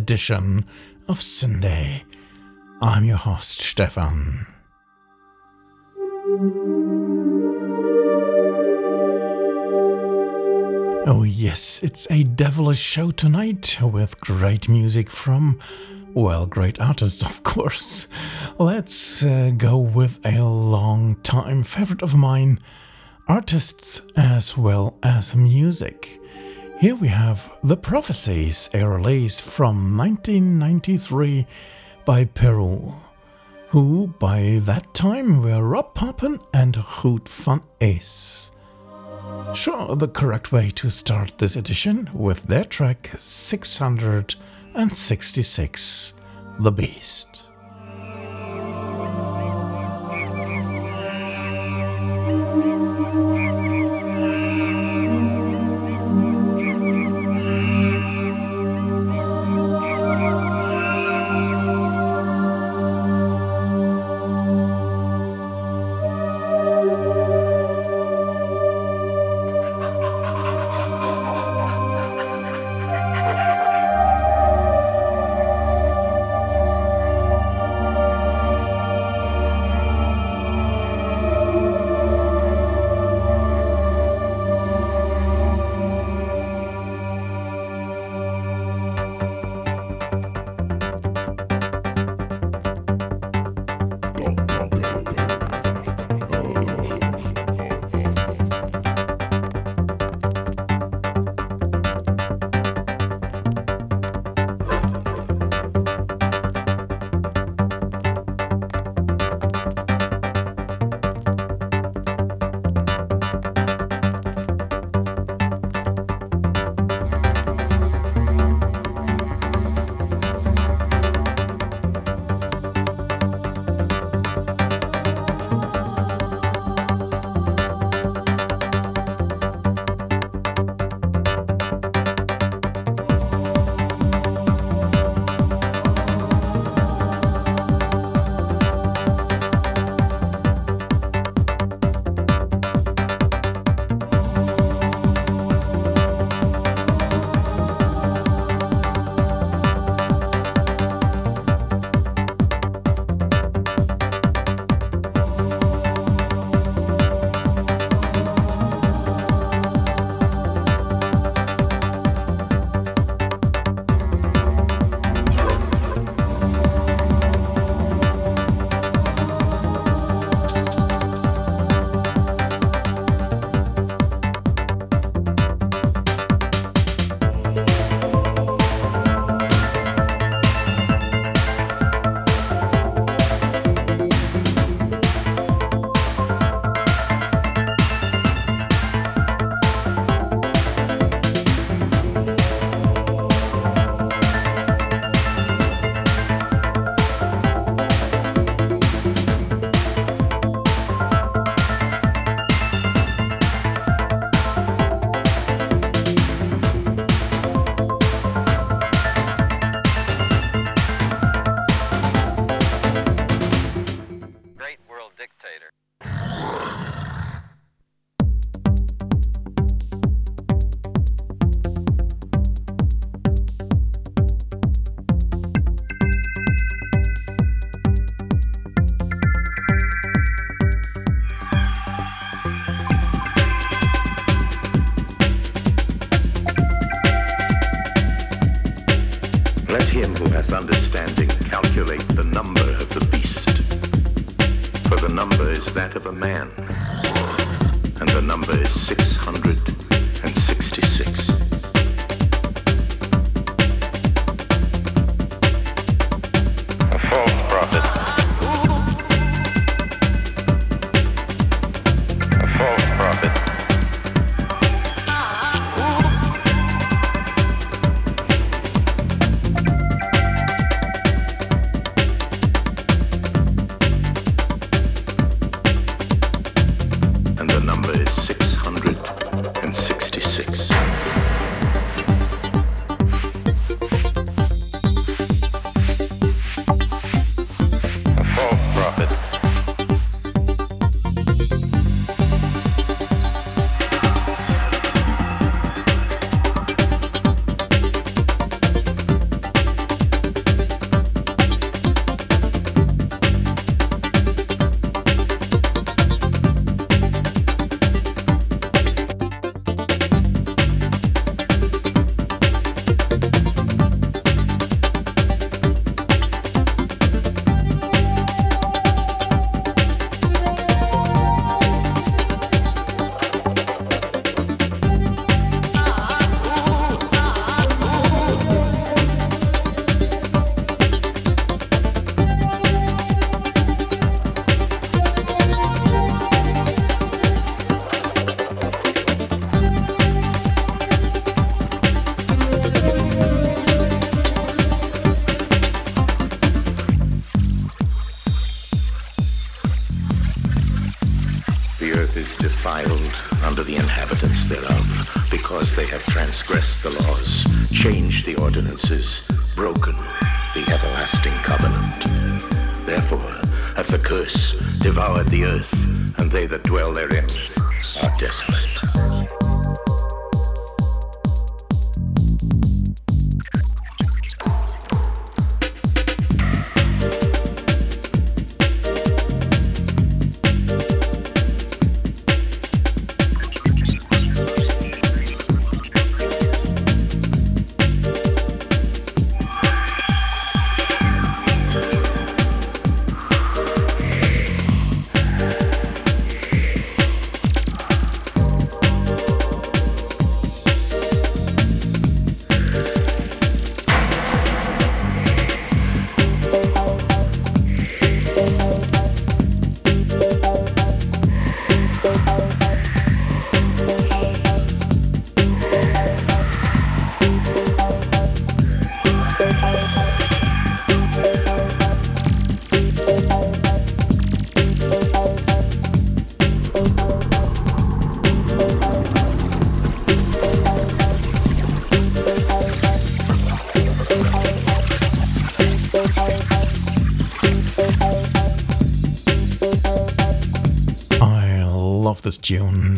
edition of Syndae. I'm your host, Stefan. Oh, yes, it's a devilish show tonight with great music from, well, great artists, of course. Let's uh, go with a long time favorite of mine artists as well as music. Here we have The Prophecies, a release from 1993 by Peru, who by that time were Rob Papen and Ruud van Es. Sure, the correct way to start this edition with their track 666 The Beast.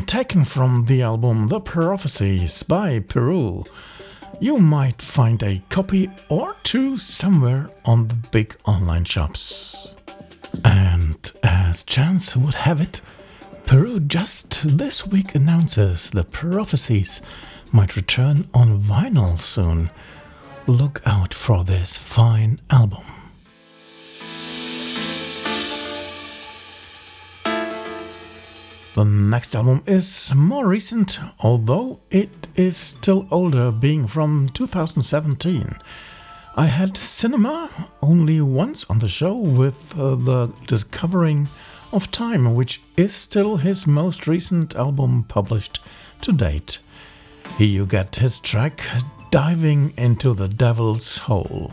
Taken from the album The Prophecies by Peru. You might find a copy or two somewhere on the big online shops. And as chance would have it, Peru just this week announces the Prophecies might return on vinyl soon. Look out for this fine album. The next album is more recent, although it is still older, being from 2017. I had cinema only once on the show with uh, the Discovering of Time, which is still his most recent album published to date. Here you get his track Diving into the Devil's Hole.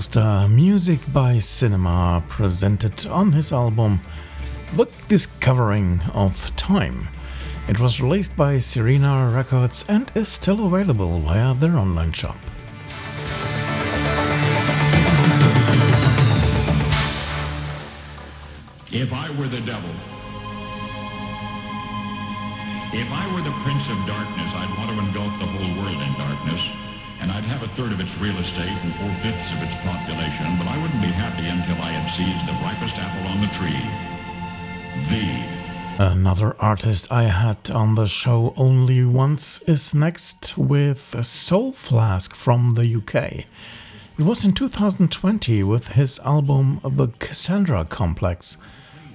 Music by Cinema, presented on his album Book Discovering of Time. It was released by Serena Records and is still available via their online shop. If I were the devil, if I were the prince of darkness, I'd want to engulf the whole world in darkness and I'd have a third of its real estate and four-fifths of its population, but I wouldn't be happy until I had seized the ripest apple on the tree. The Another artist I had on the show only once is next with a Soul Flask from the UK. It was in 2020 with his album The Cassandra Complex,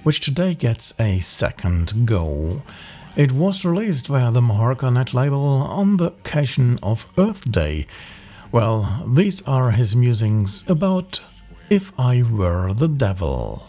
which today gets a second go. It was released via the Mahorka net label on the occasion of Earth Day. Well, these are his musings about If I Were the Devil.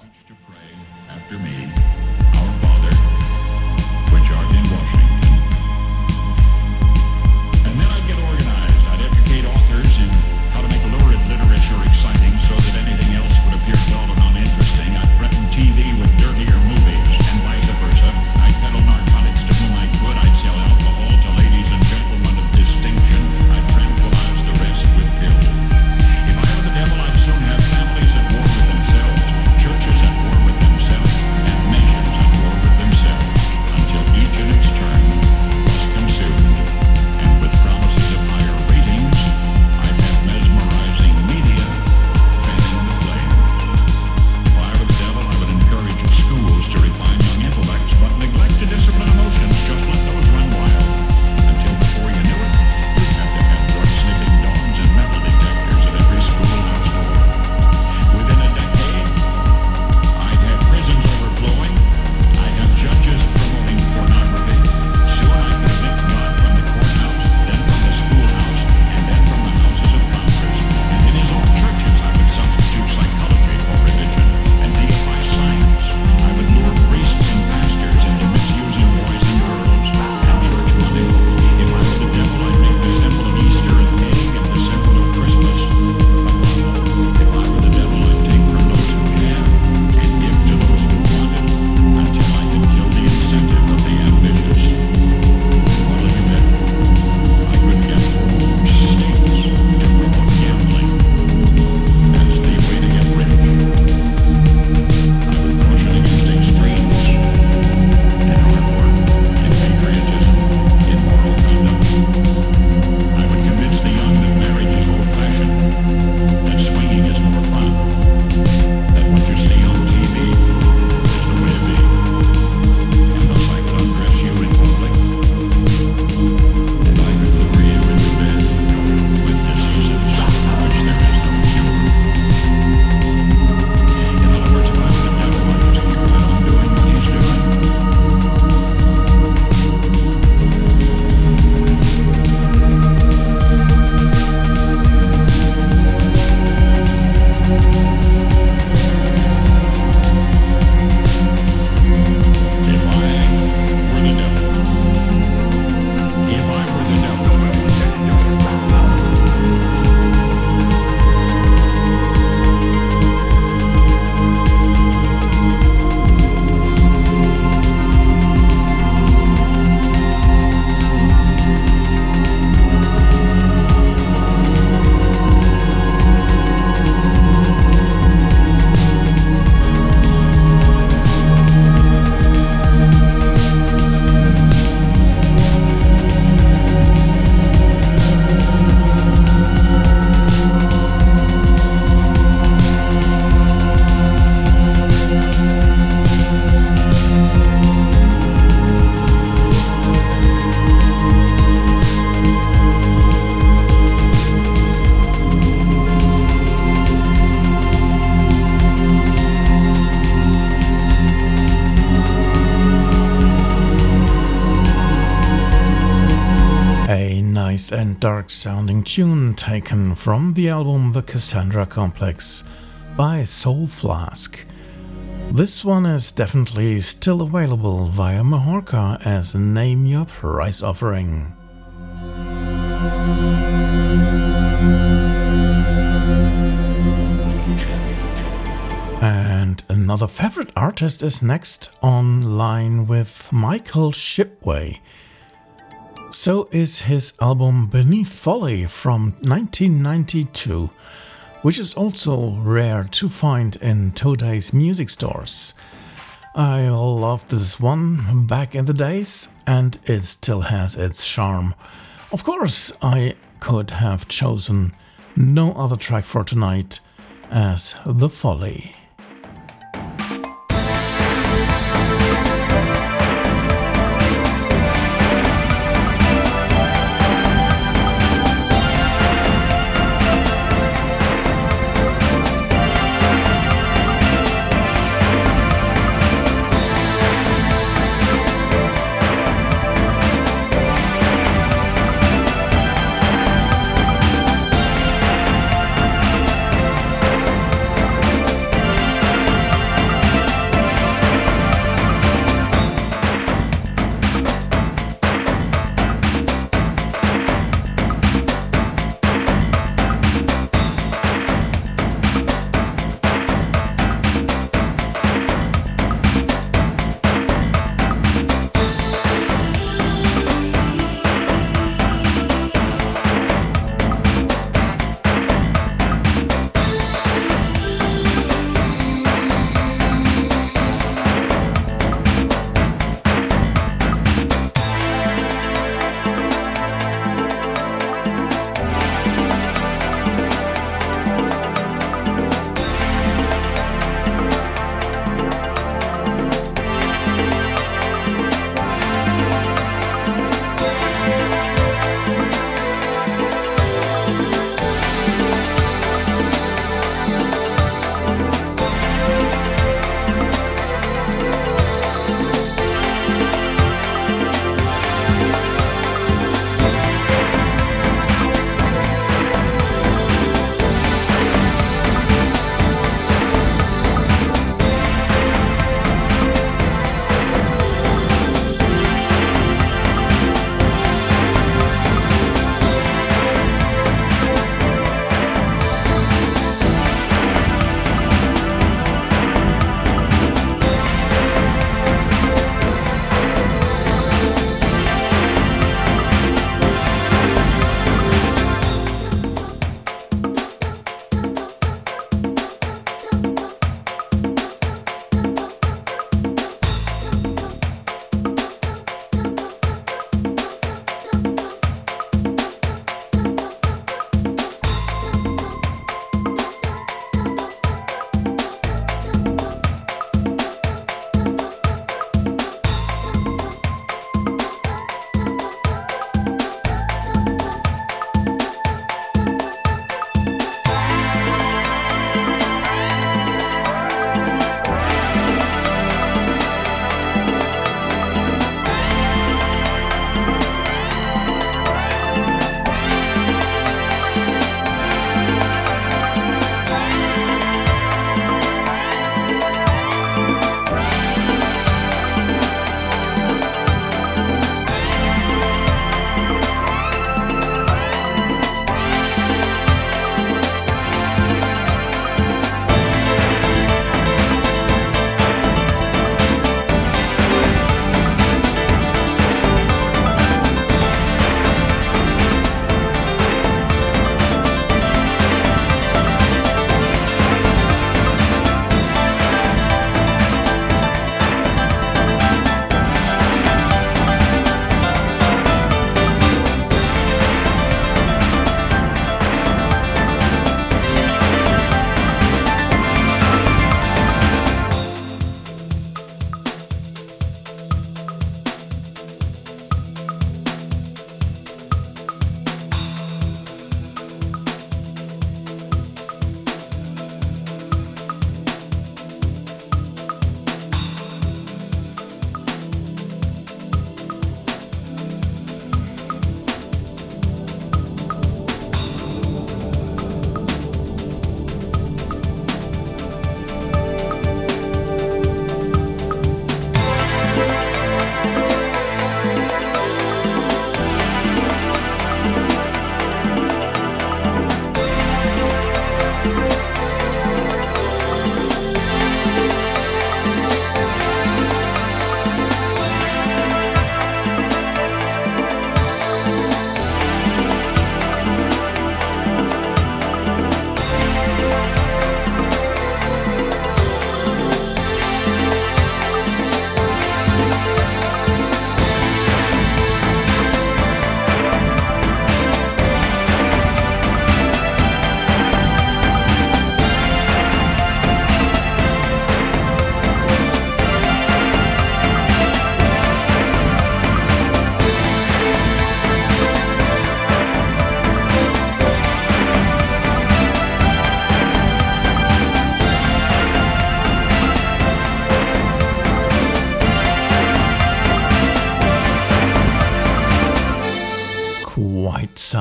sounding tune taken from the album The Cassandra Complex by Soul Flask. This one is definitely still available via Mahorka as a Name Your Price offering. And another favorite artist is next online with Michael Shipway. So is his album Beneath Folly from 1992, which is also rare to find in today's music stores. I loved this one back in the days, and it still has its charm. Of course, I could have chosen no other track for tonight as The Folly.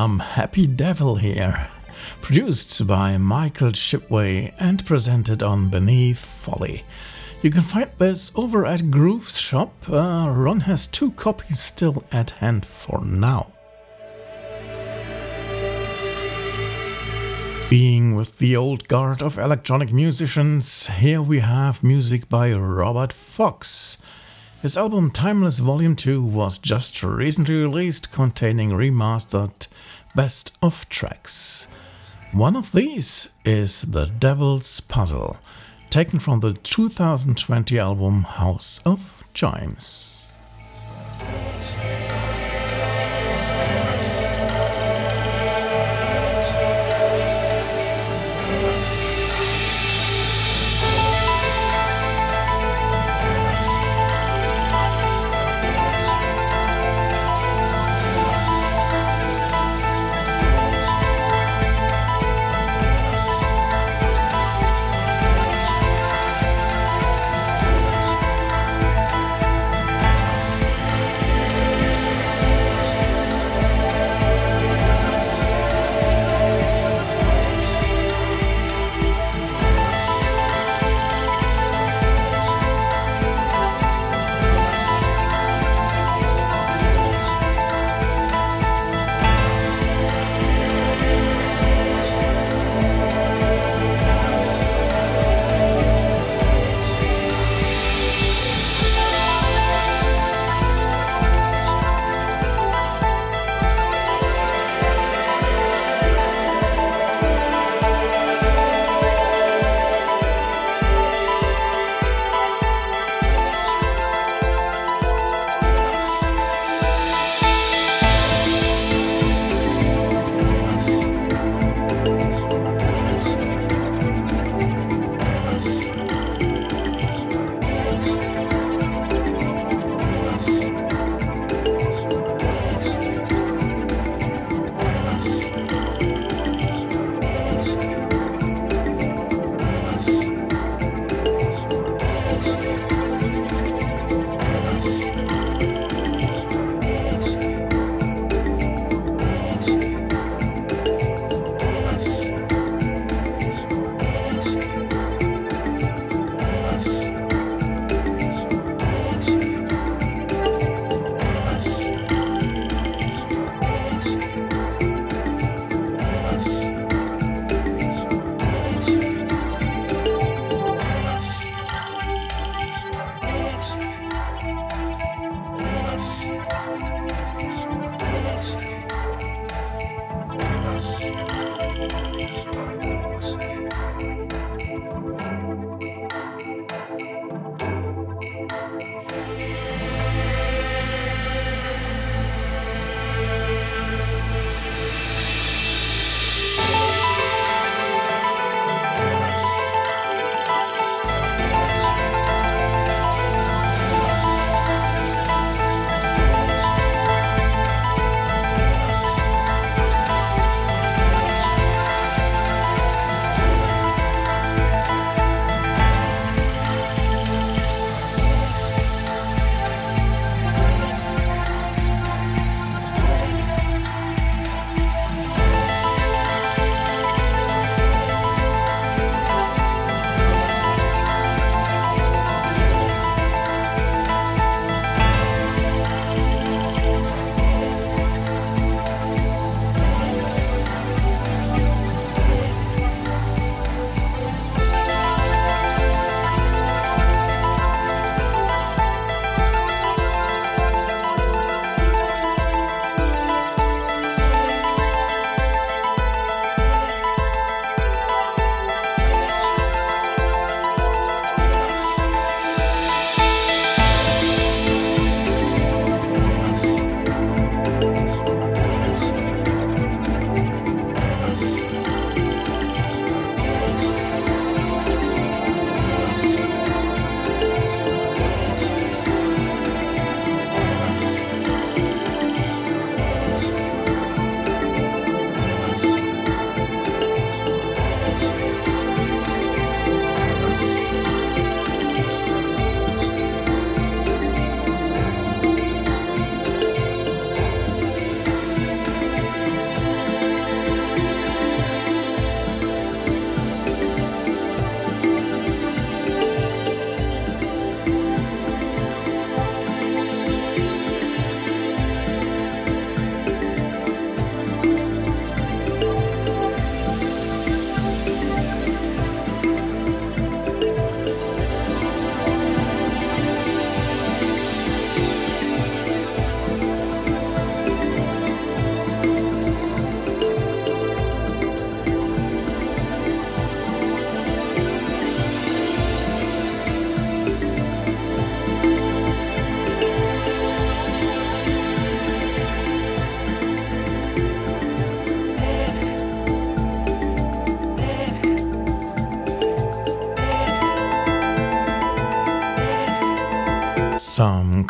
Some Happy Devil here. Produced by Michael Shipway and presented on Beneath Folly. You can find this over at Groove's shop. Uh, Ron has two copies still at hand for now. Being with the old guard of electronic musicians, here we have music by Robert Fox. His album Timeless Volume 2 was just recently released, containing remastered best of tracks. One of these is The Devil's Puzzle, taken from the 2020 album House of Chimes.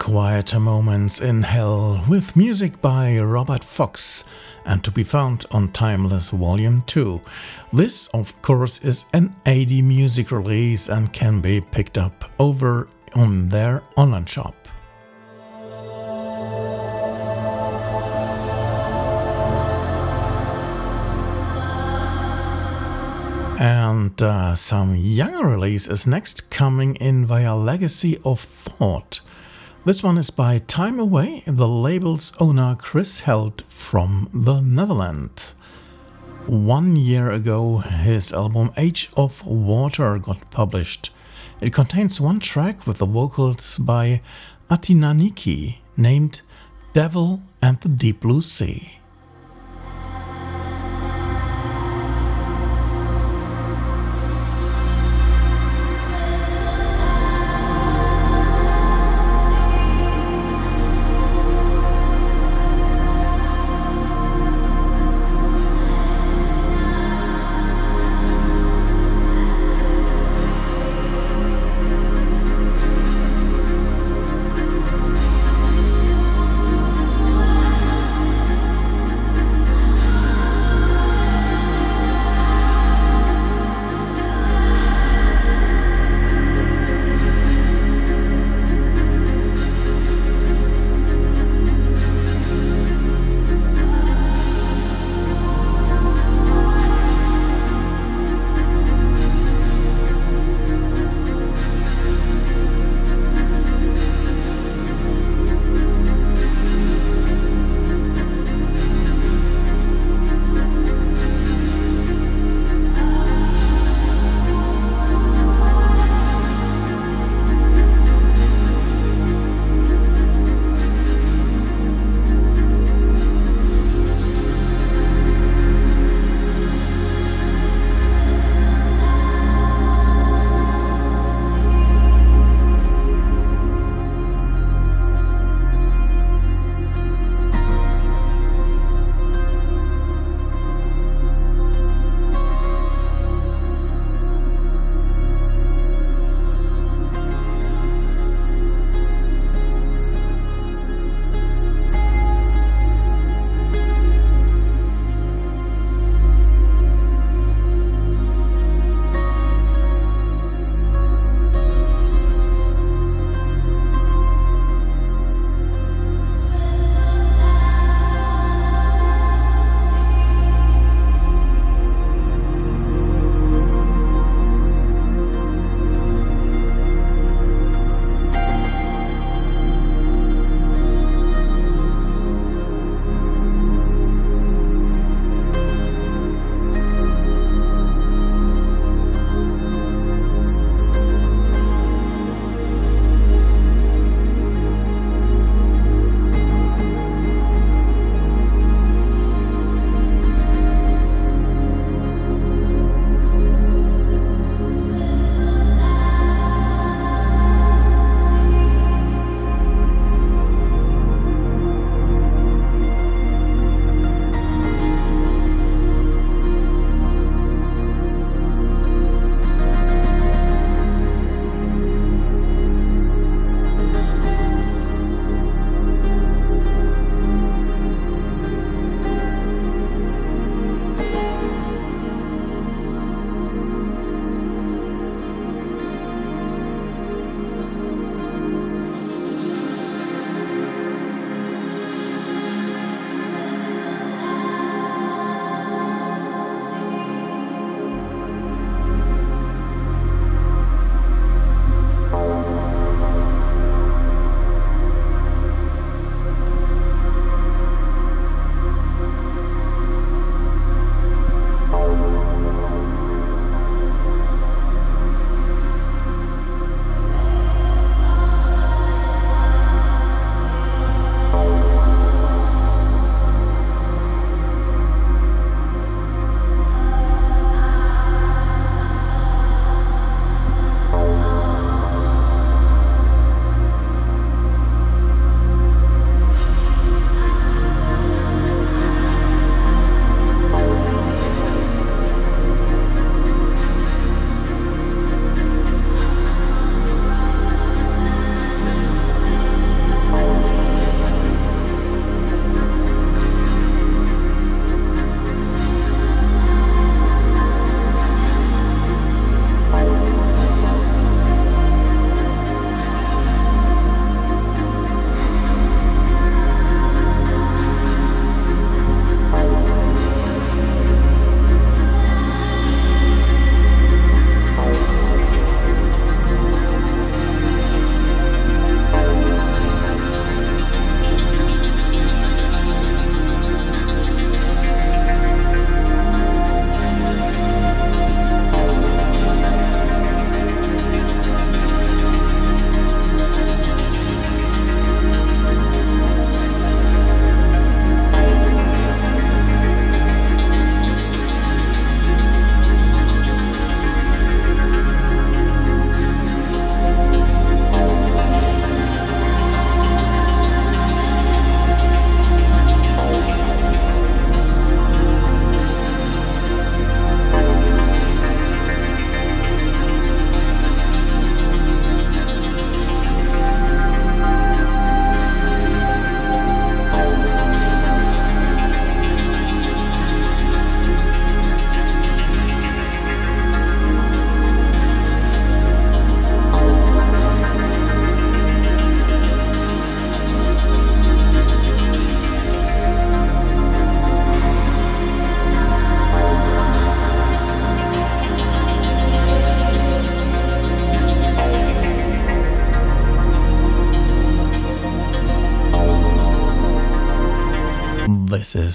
Quieter moments in hell with music by Robert Fox and to be found on Timeless Volume 2. This, of course, is an AD music release and can be picked up over on their online shop. And uh, some younger release is next coming in via Legacy of Thought. This one is by Time Away, the label's owner Chris Held from the Netherlands. One year ago, his album Age of Water got published. It contains one track with the vocals by AthinaNiki named Devil and the Deep Blue Sea.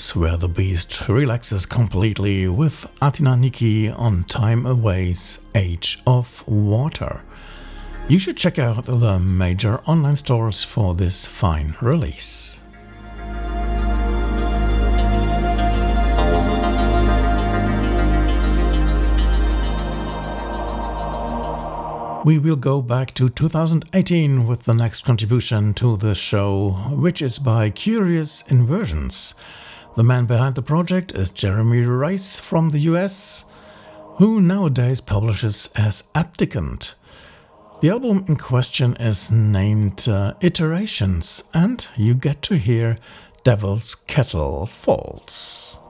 Is where the beast relaxes completely with AthinaNiki on Time Away's Age of Water. You should check out the major online stores for this fine release. We will go back to 2018 with the next contribution to the show, which is by Curious Inversions. The man behind the project is Jeremy Rice from the US, who nowadays publishes as Abdicant. The album in question is named uh, Iterations, and you get to hear Devil's Kettle Falls.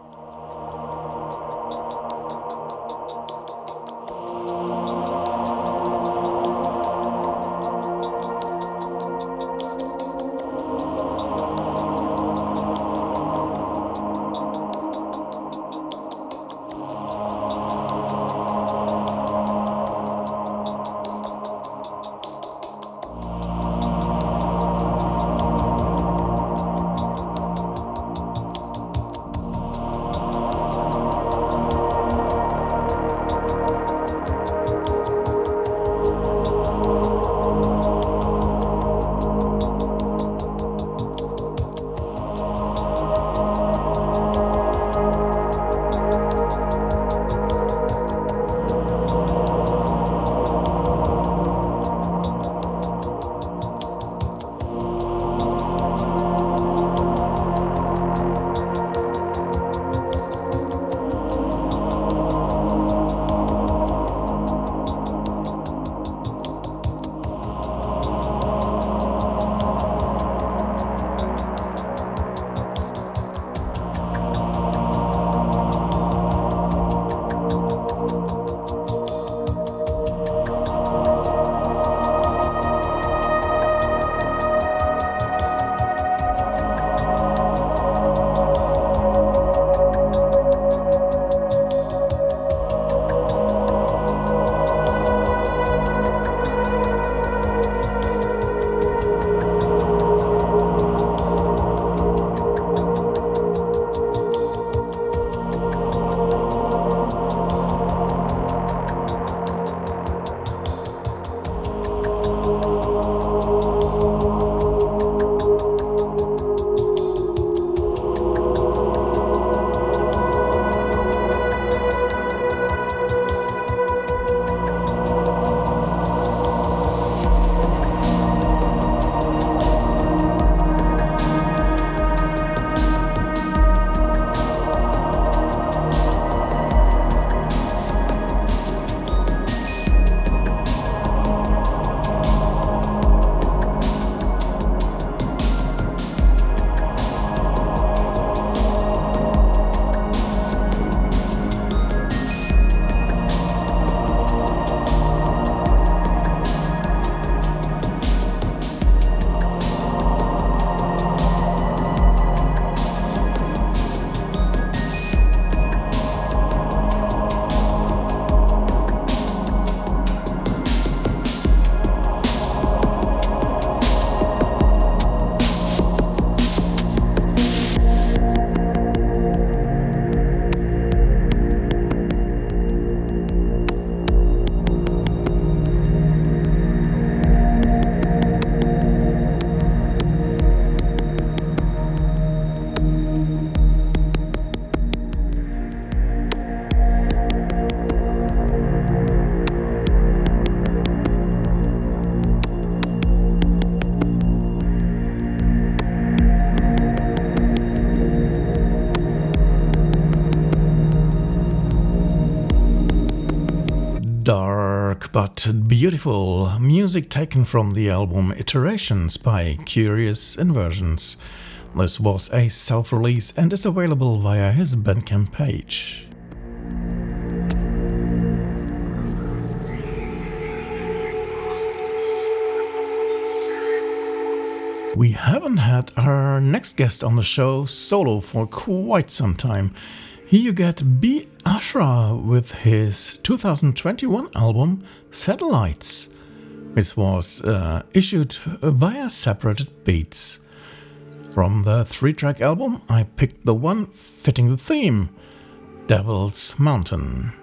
But beautiful music taken from the album Iterations by Curious Inversions. This was a self release and is available via his Bandcamp page. We haven't had our next guest on the show solo for quite some time. Here you get B. Ashra with his 2021 album Satellites. It was uh, issued via Separated Beats. From the three track album, I picked the one fitting the theme Devil's Mountain.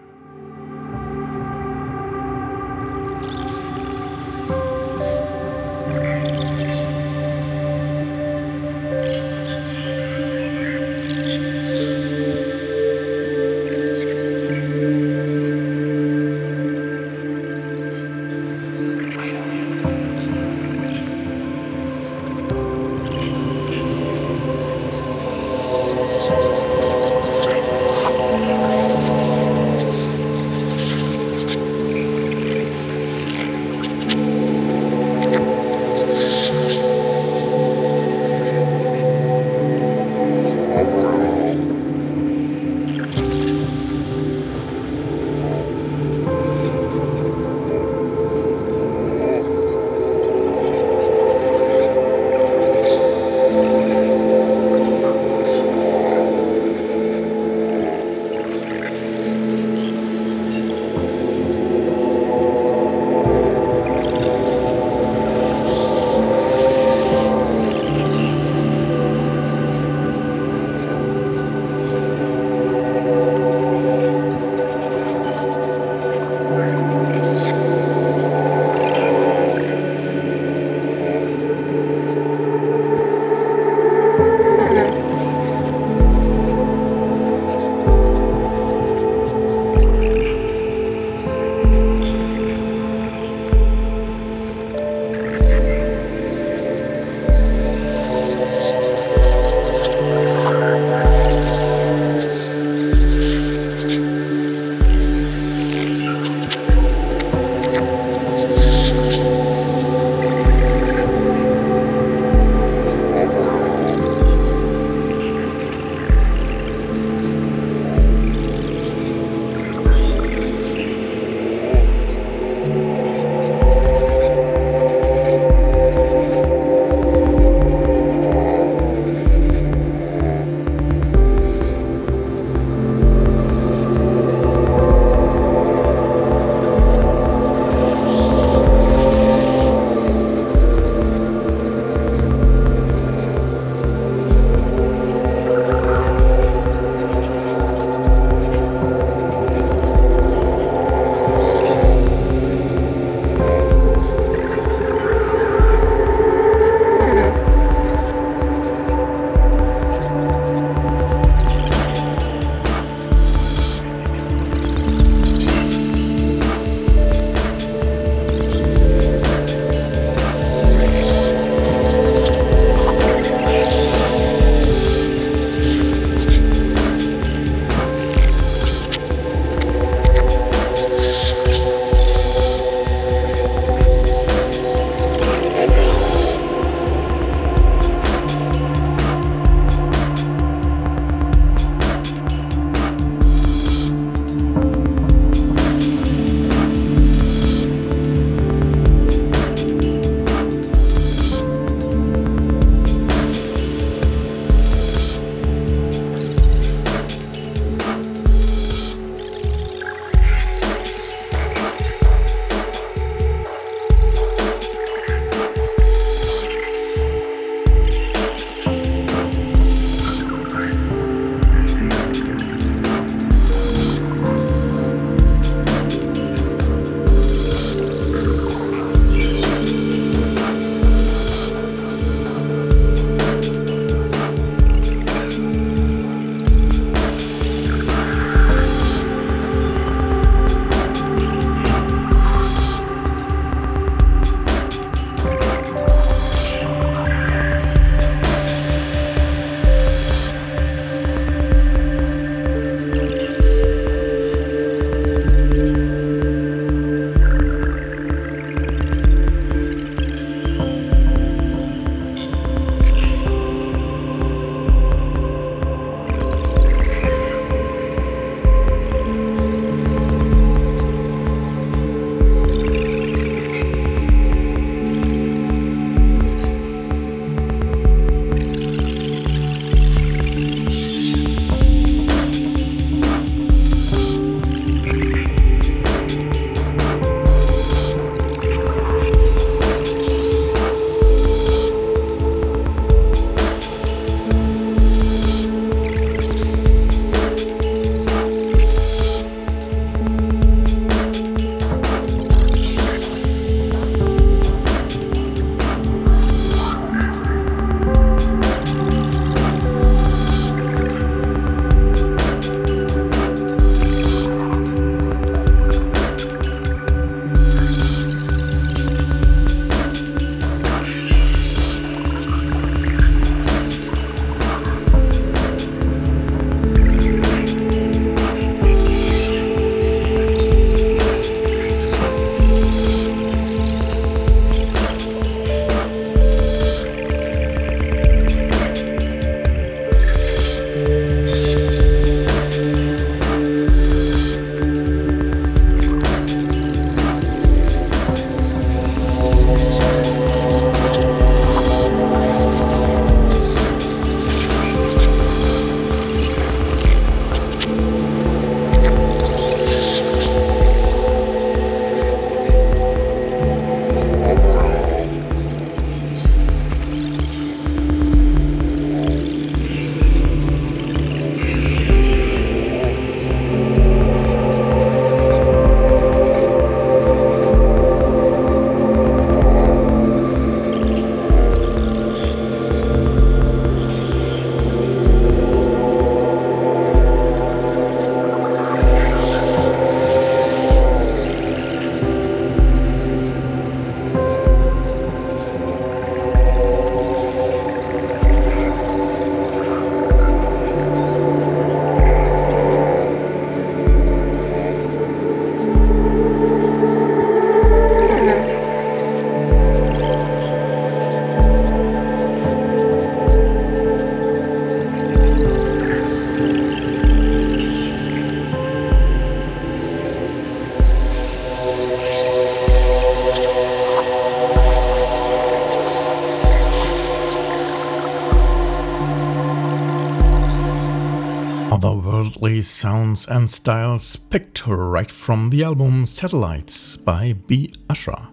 Otherworldly sounds and styles picked right from the album Satellites by B. Ashra.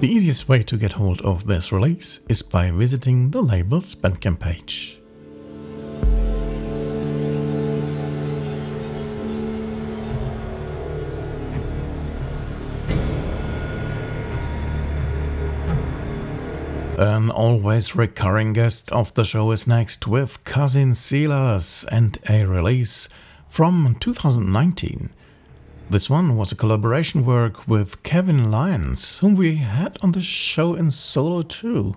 The easiest way to get hold of this release is by visiting the label's Bandcamp page. An always recurring guest of the show is next with Cousin Silas and a release from 2019. This one was a collaboration work with Kevin Lyons, whom we had on the show in solo too.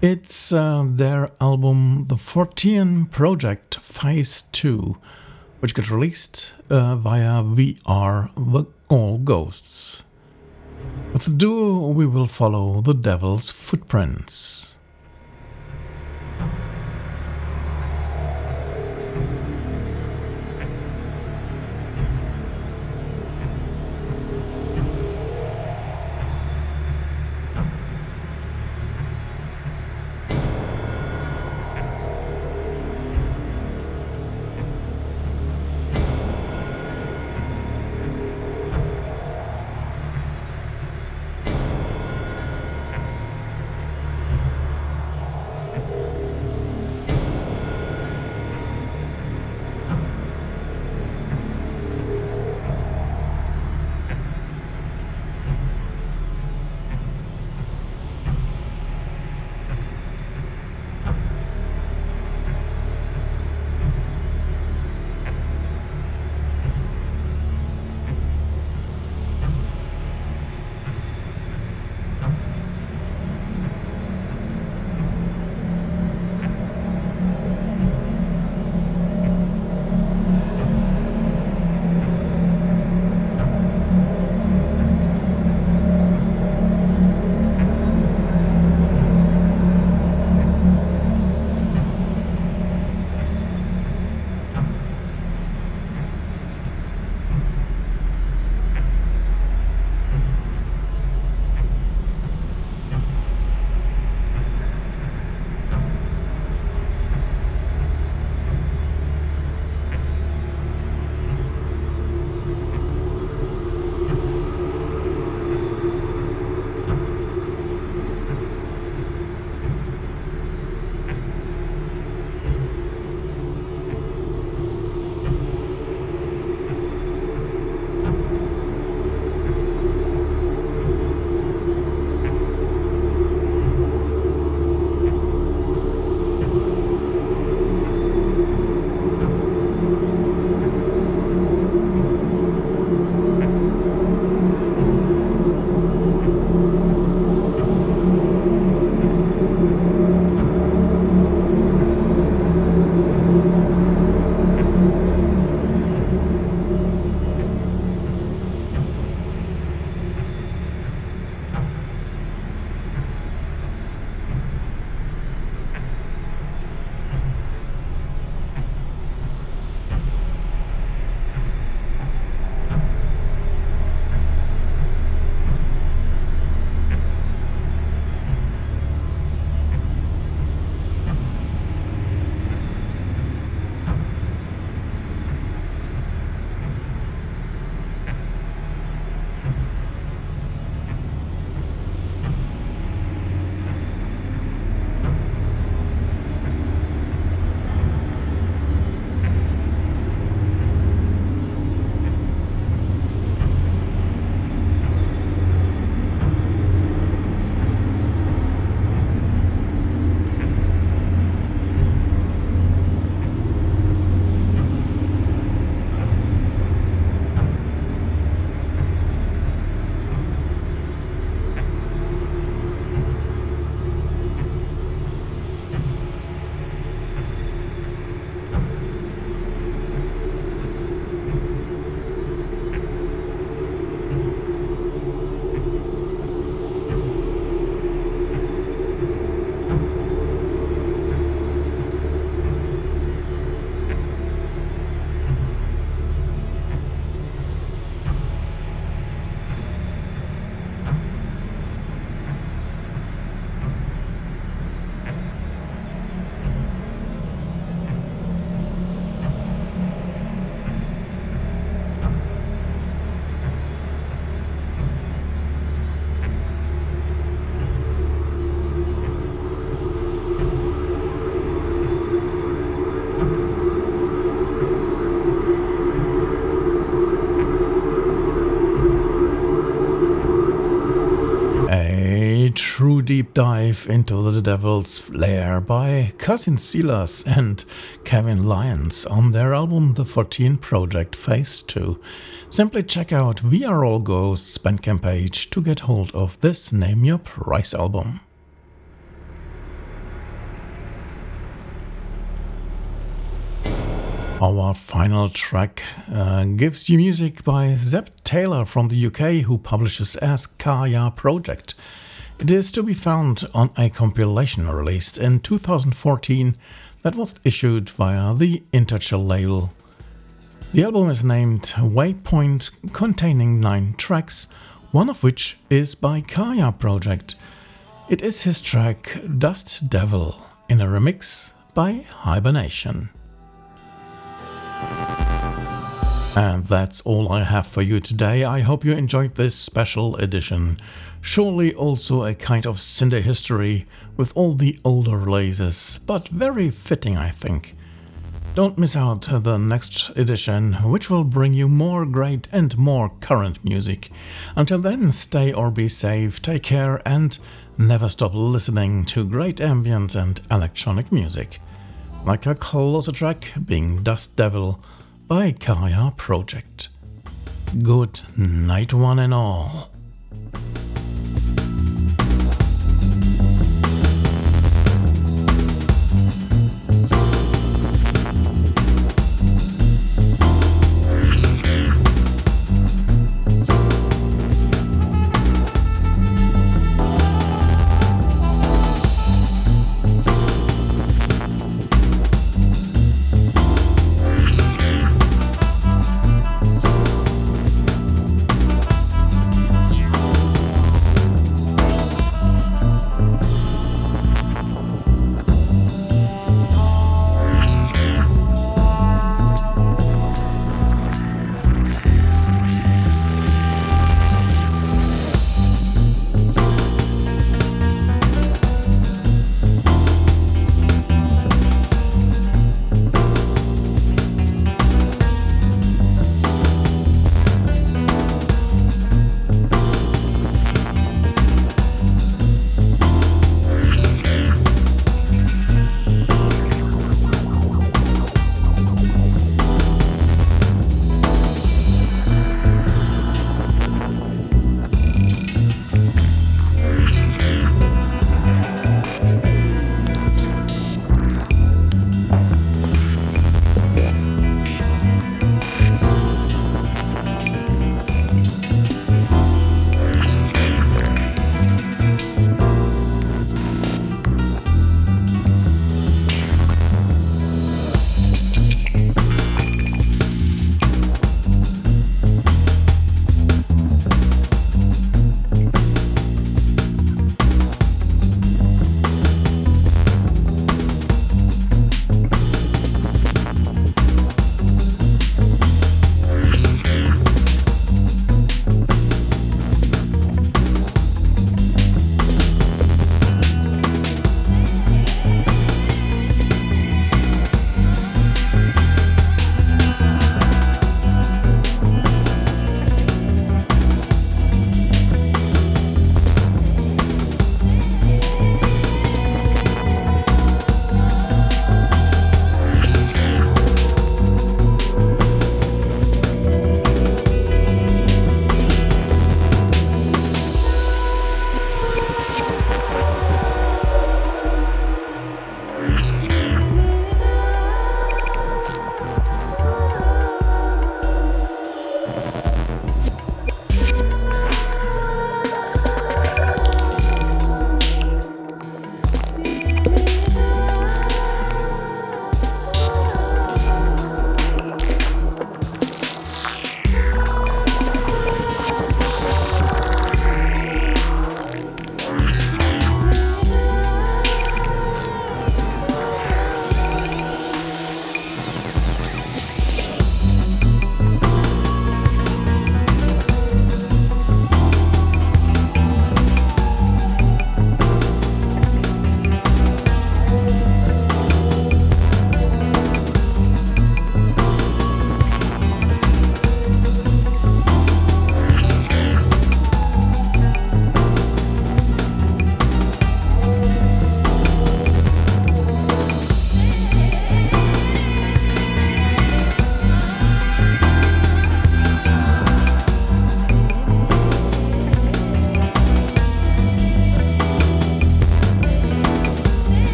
It's uh, their album The Fortean Project Phase 2, which got released uh, via We Are The All Ghosts. With the duo, we will follow the devil's footprints. True deep dive into the Devil's Lair by Cousin Silas and Kevin Lyons on their album The Fortean Project Phase 2. Simply check out We Are All Ghosts Bandcamp page to get hold of this Name Your Price album. Our final track uh, gives you music by Seb Taylor from the UK, who publishes as Kaya Project. It is to be found on a compilation released in 2014 that was issued via the Interchill label. The album is named Waypoint, containing nine tracks, one of which is by Kaya Project. It is his track Dust Devil in a remix by Hibernation. And that's all I have for you today. I hope you enjoyed this special edition. Surely also a kind of Syndae history with all the older releases, but very fitting, I think. Don't miss out the next edition, which will bring you more great and more current music. Until then, stay or be safe, take care, and never stop listening to great ambient and electronic music. Like a closer track being Dust Devil by Kaya Project. Good night, one and all.